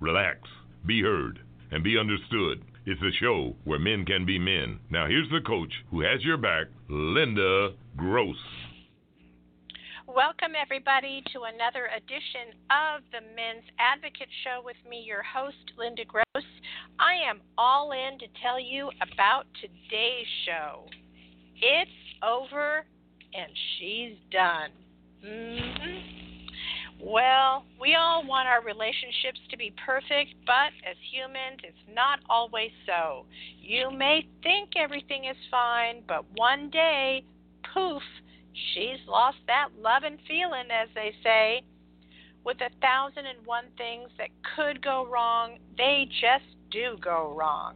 Relax, be heard, and be understood. It's a show where men can be men. Now, here's the coach who has your back, Linda Gross. Welcome, everybody, to another edition of the Men's Advocate Show with me, your host, Linda Gross. I am all in to tell you about today's show. It's over and she's done. Mm-hmm. Well, we all want our relationships to be perfect, but as humans, it's not always so. You may think everything is fine, but one day, poof, she's lost that love and feeling, as they say. With a thousand and one things that could go wrong, they just do go wrong.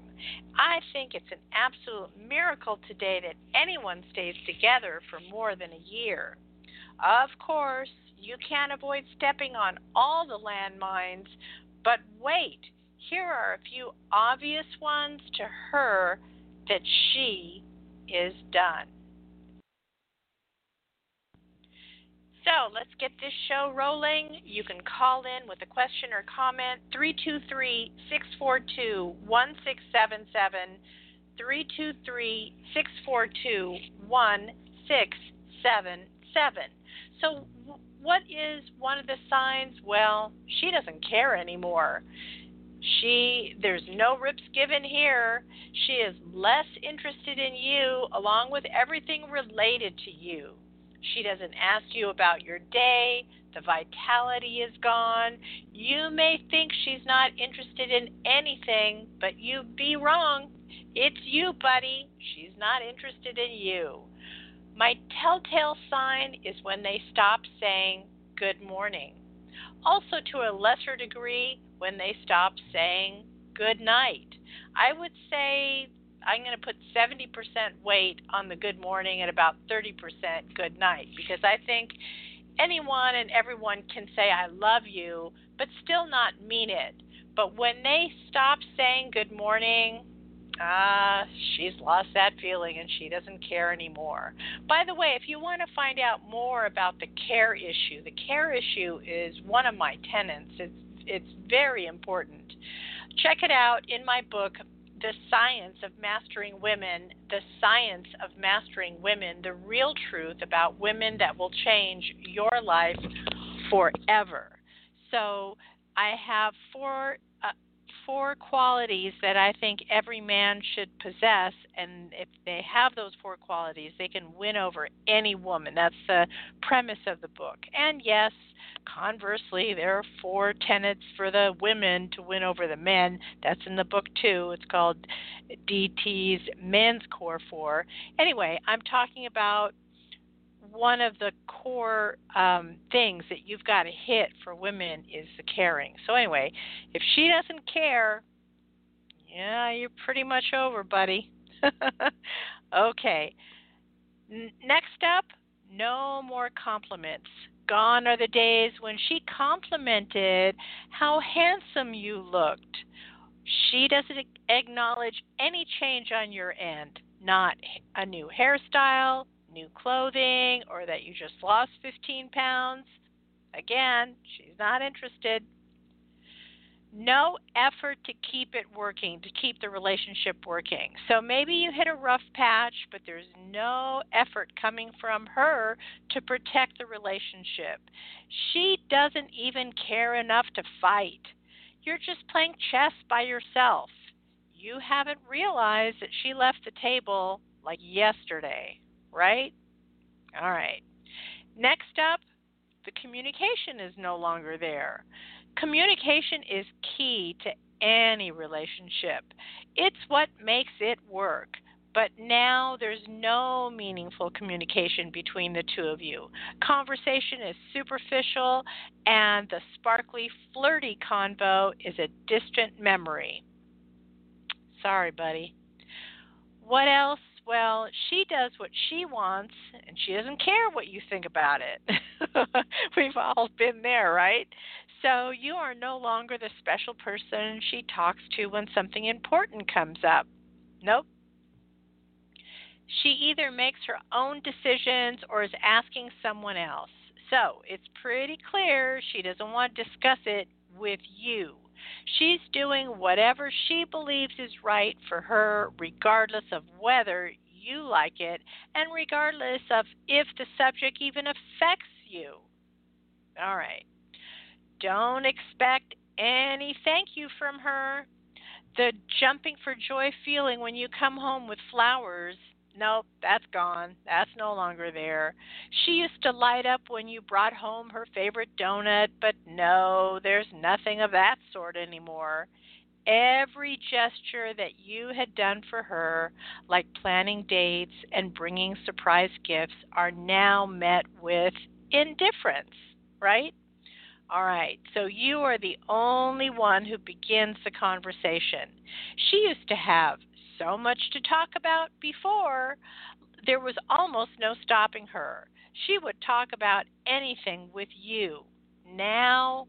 I think it's an absolute miracle today that anyone stays together for more than a year. Of course, you can't avoid stepping on all the landmines, but wait, here are a few obvious ones to her that she is done. So let's get this show rolling. You can call in with a question or comment 323 642 1677. 323 642 1677. So, what is one of the signs? Well, she doesn't care anymore. She there's no rips given here. She is less interested in you along with everything related to you. She doesn't ask you about your day. The vitality is gone. You may think she's not interested in anything, but you'd be wrong. It's you, buddy. She's not interested in you. My telltale sign is when they stop saying good morning. Also, to a lesser degree, when they stop saying good night. I would say I'm going to put 70% weight on the good morning and about 30% good night because I think anyone and everyone can say I love you but still not mean it. But when they stop saying good morning, ah, she's lost that feeling and she doesn't care anymore. By the way, if you want to find out more about the care issue, the care issue is one of my tenants. It's it's very important. Check it out in my book the science of mastering women, the science of mastering women, the real truth about women that will change your life forever. So I have four four qualities that I think every man should possess, and if they have those four qualities, they can win over any woman. That's the premise of the book. And yes, conversely, there are four tenets for the women to win over the men. That's in the book too. It's called DT's Men's Core Four. Anyway, I'm talking about one of the core um, things that you've got to hit for women is the caring. So anyway, if she doesn't care, yeah, you're pretty much over, buddy. okay. N- next up, no more compliments. Gone are the days when she complimented how handsome you looked. She doesn't acknowledge any change on your end, not a new hairstyle, new clothing, or that you just lost 15 pounds. Again, she's not interested no effort to keep it working, to keep the relationship working. So maybe you hit a rough patch, but there's no effort coming from her to protect the relationship. She doesn't even care enough to fight. You're just playing chess by yourself. You haven't realized that she left the table like yesterday, right? All right. Next up, the communication is no longer there. Communication is key to any relationship. It's what makes it work. But now there's no meaningful communication between the two of you. Conversation is superficial, and the sparkly, flirty convo is a distant memory. Sorry, buddy. What else? Well, she does what she wants, and she doesn't care what you think about it. We've all been there, right? So you are no longer the special person she talks to when something important comes up. Nope. She either makes her own decisions or is asking someone else. So it's pretty clear she doesn't want to discuss it with you. She's doing whatever she believes is right for her, regardless of whether you like it and regardless of if the subject even affects you. All right. Don't expect any thank you from her. The jumping for joy feeling when you come home with flowers, nope, that's gone. That's no longer there. She used to light up when you brought home her favorite donut, but no, there's nothing of that sort anymore. Every gesture that you had done for her, like planning dates and bringing surprise gifts, are now met with indifference, right? All right, so you are the only one who begins the conversation. She used to have so much to talk about before, there was almost no stopping her. She would talk about anything with you. Now,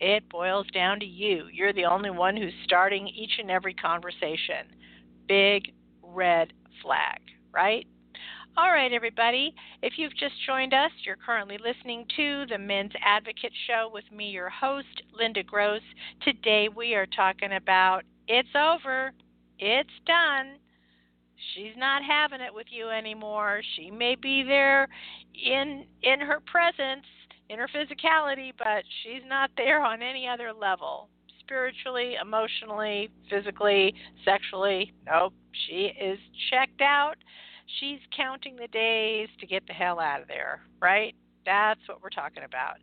it boils down to you. You're the only one who's starting each and every conversation. Big red flag, right? All right, everybody. If you've just joined us, you're currently listening to the Men's Advocate Show with me, your host, Linda Gross. Today we are talking about It's Over, It's Done. She's not having it with you anymore. She may be there in in her presence, in her physicality, but she's not there on any other level. Spiritually, emotionally, physically, sexually. Nope, she is checked out she's counting the days to get the hell out of there, right? That's what we're talking about.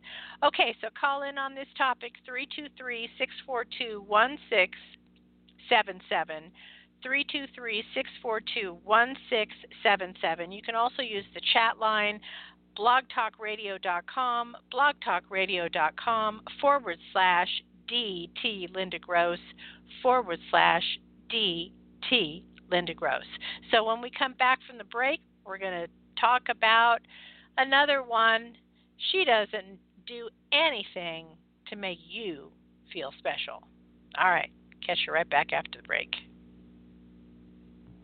Okay, so call in on this topic 323 642 1677. 323 642 1677. You can also use the chat line blogtalkradio.com, blogtalkradio.com forward slash DT Linda Gross forward slash DT Linda Gross. So when we come back from the break, we're going to talk about another one. She doesn't do anything to make you feel special. All right, catch you right back after the break.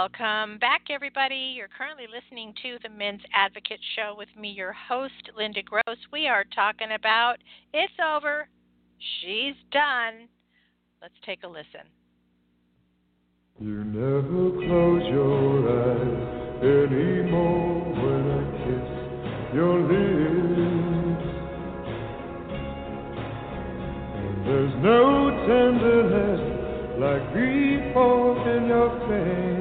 Welcome back, everybody. You're currently listening to the Men's Advocate Show with me, your host, Linda Gross. We are talking about It's Over, She's Done. Let's take a listen. You never close your eyes anymore when I kiss your lips. There's no tenderness like before in your fingertips.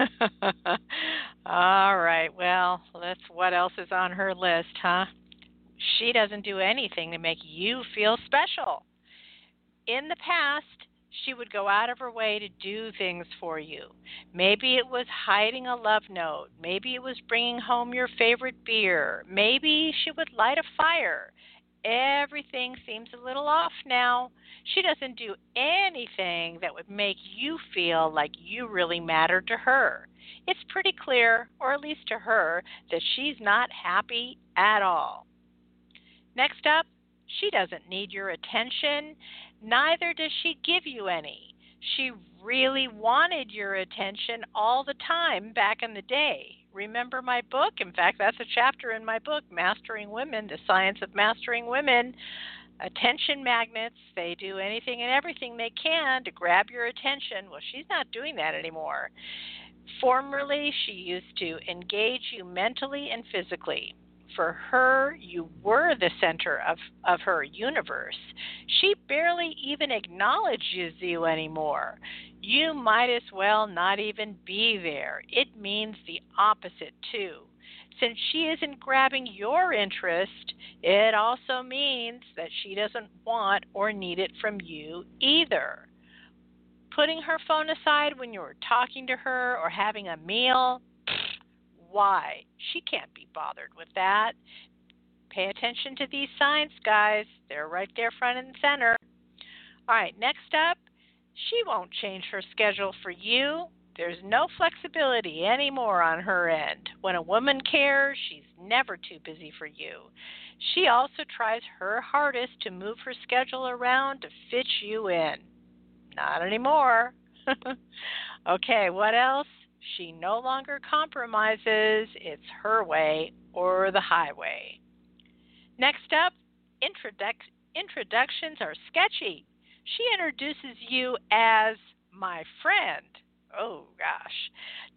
All right. Well, that's what else is on her list, huh? She doesn't do anything to make you feel special. In the past, she would go out of her way to do things for you. Maybe it was hiding a love note. Maybe it was bringing home your favorite beer. Maybe she would light a fire. Everything seems a little off now. She doesn't do anything that would make you feel like you really mattered to her. It's pretty clear, or at least to her, that she's not happy at all. Next up, she doesn't need your attention, neither does she give you any. She really wanted your attention all the time back in the day. Remember my book? In fact, that's a chapter in my book, Mastering Women, The Science of Mastering Women. Attention magnets, they do anything and everything they can to grab your attention. Well, she's not doing that anymore. Formerly, she used to engage you mentally and physically. For her, you were the center of, of her universe. She barely even acknowledges you anymore. You might as well not even be there. It means the opposite, too. Since she isn't grabbing your interest, it also means that she doesn't want or need it from you either. Putting her phone aside when you're talking to her or having a meal, why? She can't be bothered with that. Pay attention to these signs, guys. They're right there front and center. All right, next up, she won't change her schedule for you. There's no flexibility anymore on her end. When a woman cares, she's never too busy for you. She also tries her hardest to move her schedule around to fit you in. Not anymore. okay, what else? She no longer compromises. It's her way or the highway. Next up, introduc- introductions are sketchy. She introduces you as my friend. Oh gosh.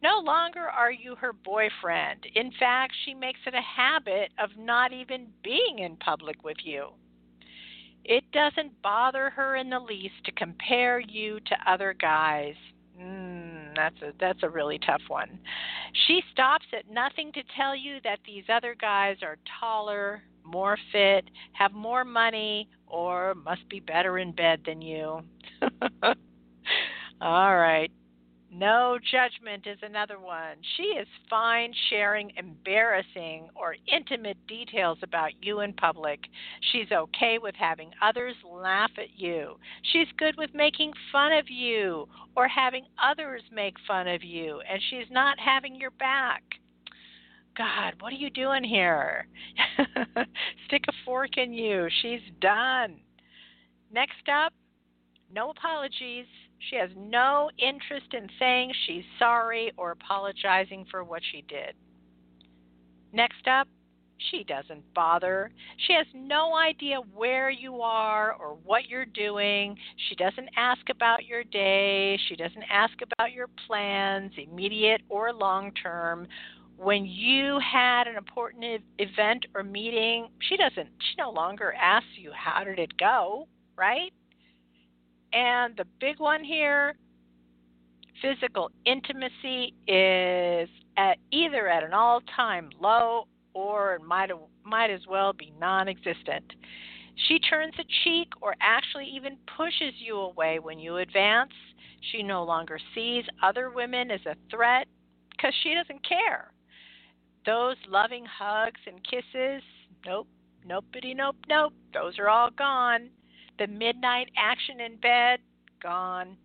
No longer are you her boyfriend. In fact, she makes it a habit of not even being in public with you. It doesn't bother her in the least to compare you to other guys. Mm, that's a that's a really tough one. She stops at nothing to tell you that these other guys are taller, more fit, have more money, or must be better in bed than you. All right. No judgment is another one. She is fine sharing embarrassing or intimate details about you in public. She's okay with having others laugh at you. She's good with making fun of you or having others make fun of you, and she's not having your back. God, what are you doing here? Stick a fork in you. She's done. Next up, no apologies. She has no interest in saying she's sorry or apologizing for what she did. Next up, she doesn't bother. She has no idea where you are or what you're doing. She doesn't ask about your day. She doesn't ask about your plans, immediate or long term. When you had an important event or meeting, she doesn't she no longer asks you how did it go, right? And the big one here, Physical intimacy is at either at an all-time low or might might as well be non-existent. She turns a cheek or actually even pushes you away when you advance. She no longer sees other women as a threat because she doesn't care. Those loving hugs and kisses, nope, nopey, nope, nope, those are all gone. The midnight action in bed, gone.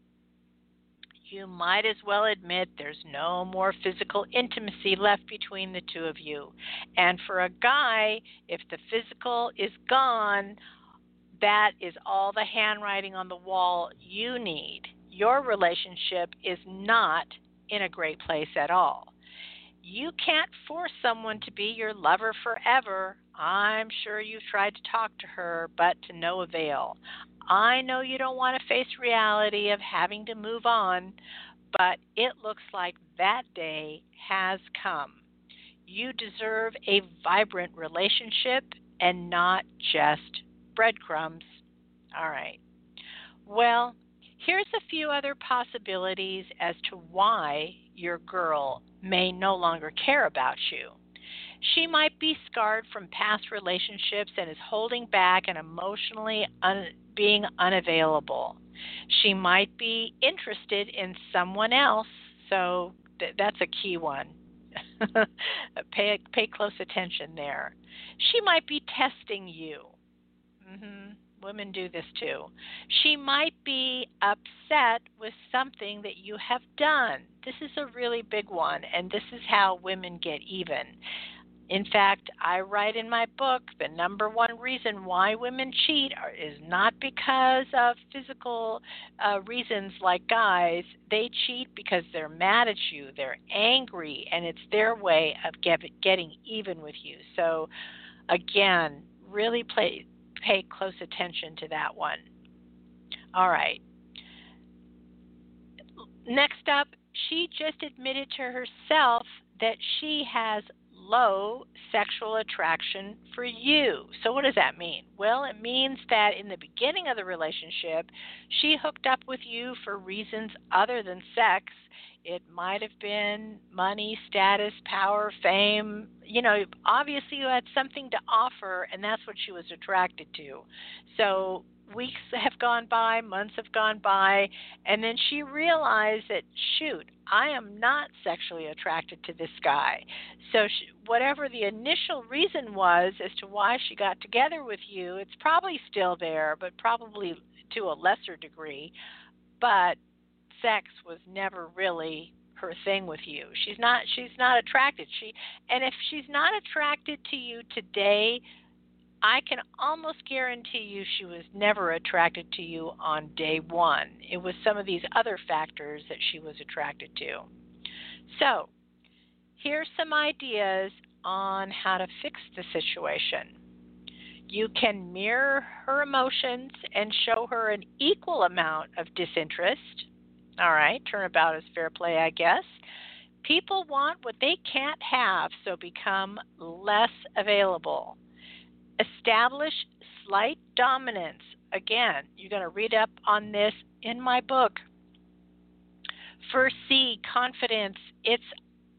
You might as well admit there's no more physical intimacy left between the two of you. And for a guy, if the physical is gone, that is all the handwriting on the wall you need. Your relationship is not in a great place at all. You can't force someone to be your lover forever. I'm sure you've tried to talk to her, but to no avail. I know you don't want to face reality of having to move on, but it looks like that day has come. You deserve a vibrant relationship and not just breadcrumbs. All right. Well, here's a few other possibilities as to why your girl may no longer care about you. She might be scarred from past relationships and is holding back and emotionally un- being unavailable. She might be interested in someone else, so th- that's a key one. pay pay close attention there. She might be testing you. Mm-hmm. Women do this too. She might be upset with something that you have done. This is a really big one, and this is how women get even. In fact, I write in my book the number one reason why women cheat is not because of physical uh, reasons like guys. They cheat because they're mad at you, they're angry, and it's their way of get, getting even with you. So, again, really play, pay close attention to that one. All right. Next up, she just admitted to herself that she has low sexual attraction for you. So, what does that mean? Well, it means that in the beginning of the relationship, she hooked up with you for reasons other than sex. It might have been money, status, power, fame. You know, obviously you had something to offer, and that's what she was attracted to. So, weeks have gone by, months have gone by, and then she realized that, shoot, I am not sexually attracted to this guy. So, she, whatever the initial reason was as to why she got together with you, it's probably still there, but probably to a lesser degree. But sex was never really her thing with you. She's not she's not attracted. She and if she's not attracted to you today, I can almost guarantee you she was never attracted to you on day one. It was some of these other factors that she was attracted to. So, here's some ideas on how to fix the situation. You can mirror her emotions and show her an equal amount of disinterest. All right, turnabout is fair play, I guess. People want what they can't have, so become less available establish slight dominance. Again, you're going to read up on this in my book. First C, confidence. It's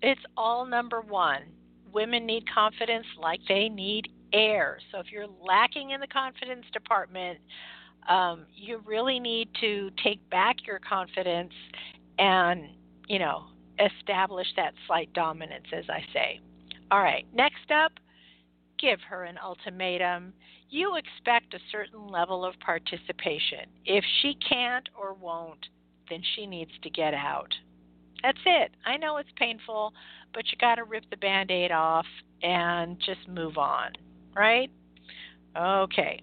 it's all number 1. Women need confidence like they need air. So if you're lacking in the confidence department, um, you really need to take back your confidence and, you know, establish that slight dominance, as I say. All right, next up, give her an ultimatum. You expect a certain level of participation. If she can't or won't, then she needs to get out. That's it. I know it's painful, but you got to rip the band aid off and just move on, right? Okay.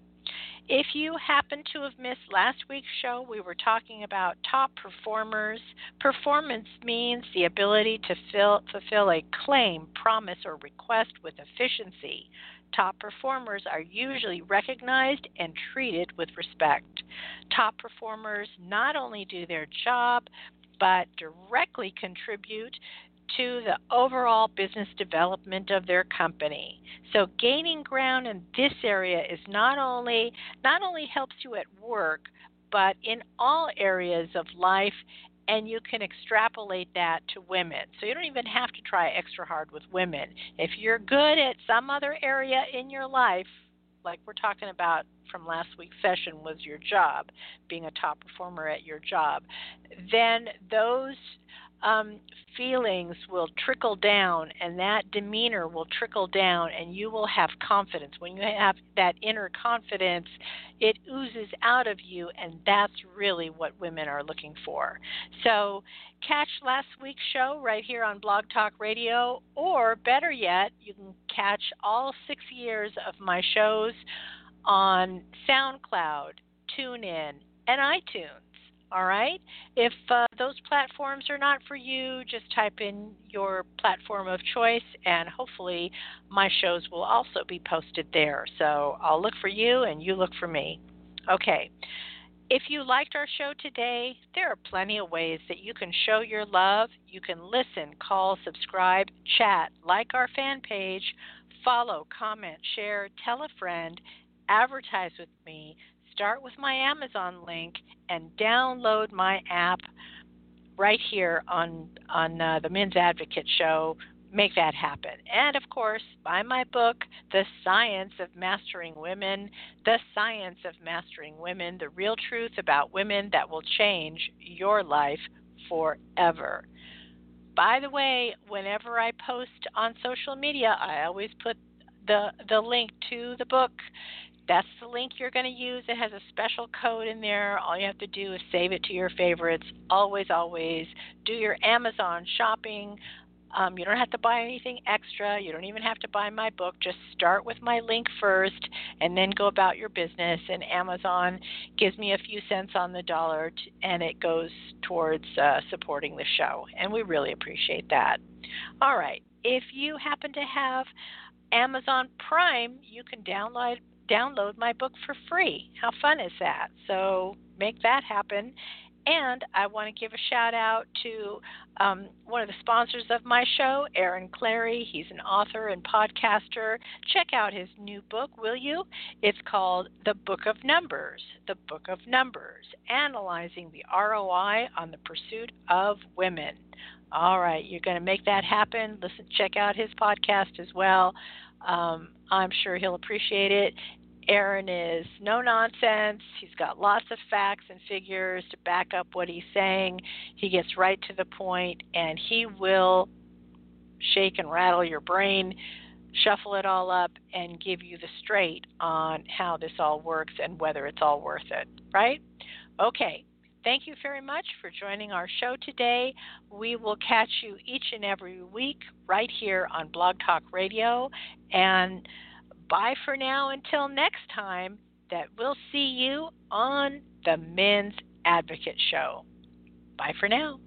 If you happen to have missed last week's show, we were talking about top performers. Performance means the ability to fill, fulfill a claim, promise, or request with efficiency. Top performers are usually recognized and treated with respect. Top performers not only do their job, but directly contribute to the overall business development of their company. So gaining ground in this area is not only not only helps you at work, but in all areas of life and you can extrapolate that to women. So you don't even have to try extra hard with women. If you're good at some other area in your life, like we're talking about from last week's session was your job, being a top performer at your job, then those um, feelings will trickle down and that demeanor will trickle down and you will have confidence. When you have that inner confidence, it oozes out of you, and that's really what women are looking for. So, catch last week's show right here on Blog Talk Radio, or better yet, you can catch all six years of my shows on SoundCloud, TuneIn, and iTunes. All right. If uh, those platforms are not for you, just type in your platform of choice, and hopefully my shows will also be posted there. So I'll look for you, and you look for me. Okay. If you liked our show today, there are plenty of ways that you can show your love. You can listen, call, subscribe, chat, like our fan page, follow, comment, share, tell a friend, advertise with me, start with my Amazon link and download my app right here on on uh, the Men's Advocate Show. Make that happen. And of course, buy my book, The Science of Mastering Women, The Science of Mastering Women, the real truth about women that will change your life forever. By the way, whenever I post on social media, I always put the the link to the book that's the link you're going to use. It has a special code in there. All you have to do is save it to your favorites. Always, always do your Amazon shopping. Um, you don't have to buy anything extra. You don't even have to buy my book. Just start with my link first and then go about your business. And Amazon gives me a few cents on the dollar, t- and it goes towards uh, supporting the show. And we really appreciate that. All right. If you happen to have Amazon Prime, you can download download my book for free. How fun is that? So make that happen. And I want to give a shout out to um, one of the sponsors of my show, Aaron Clarey. He's an author and podcaster. Check out his new book, will you? It's called The Book of Numbers. The Book of Numbers, analyzing the ROI on the pursuit of women. All right, you're going to make that happen. Listen, check out his podcast as well. Um, I'm sure he'll appreciate it. Aaron is no nonsense. He's got lots of facts and figures to back up what he's saying. He gets right to the point, and he will shake and rattle your brain, shuffle it all up, and give you the straight on how this all works and whether it's all worth it, right? Okay. Thank you very much for joining our show today. We will catch you each and every week right here on Blog Talk Radio. And bye for now until next time that we'll see you on the Men's Advocate Show. Bye for now.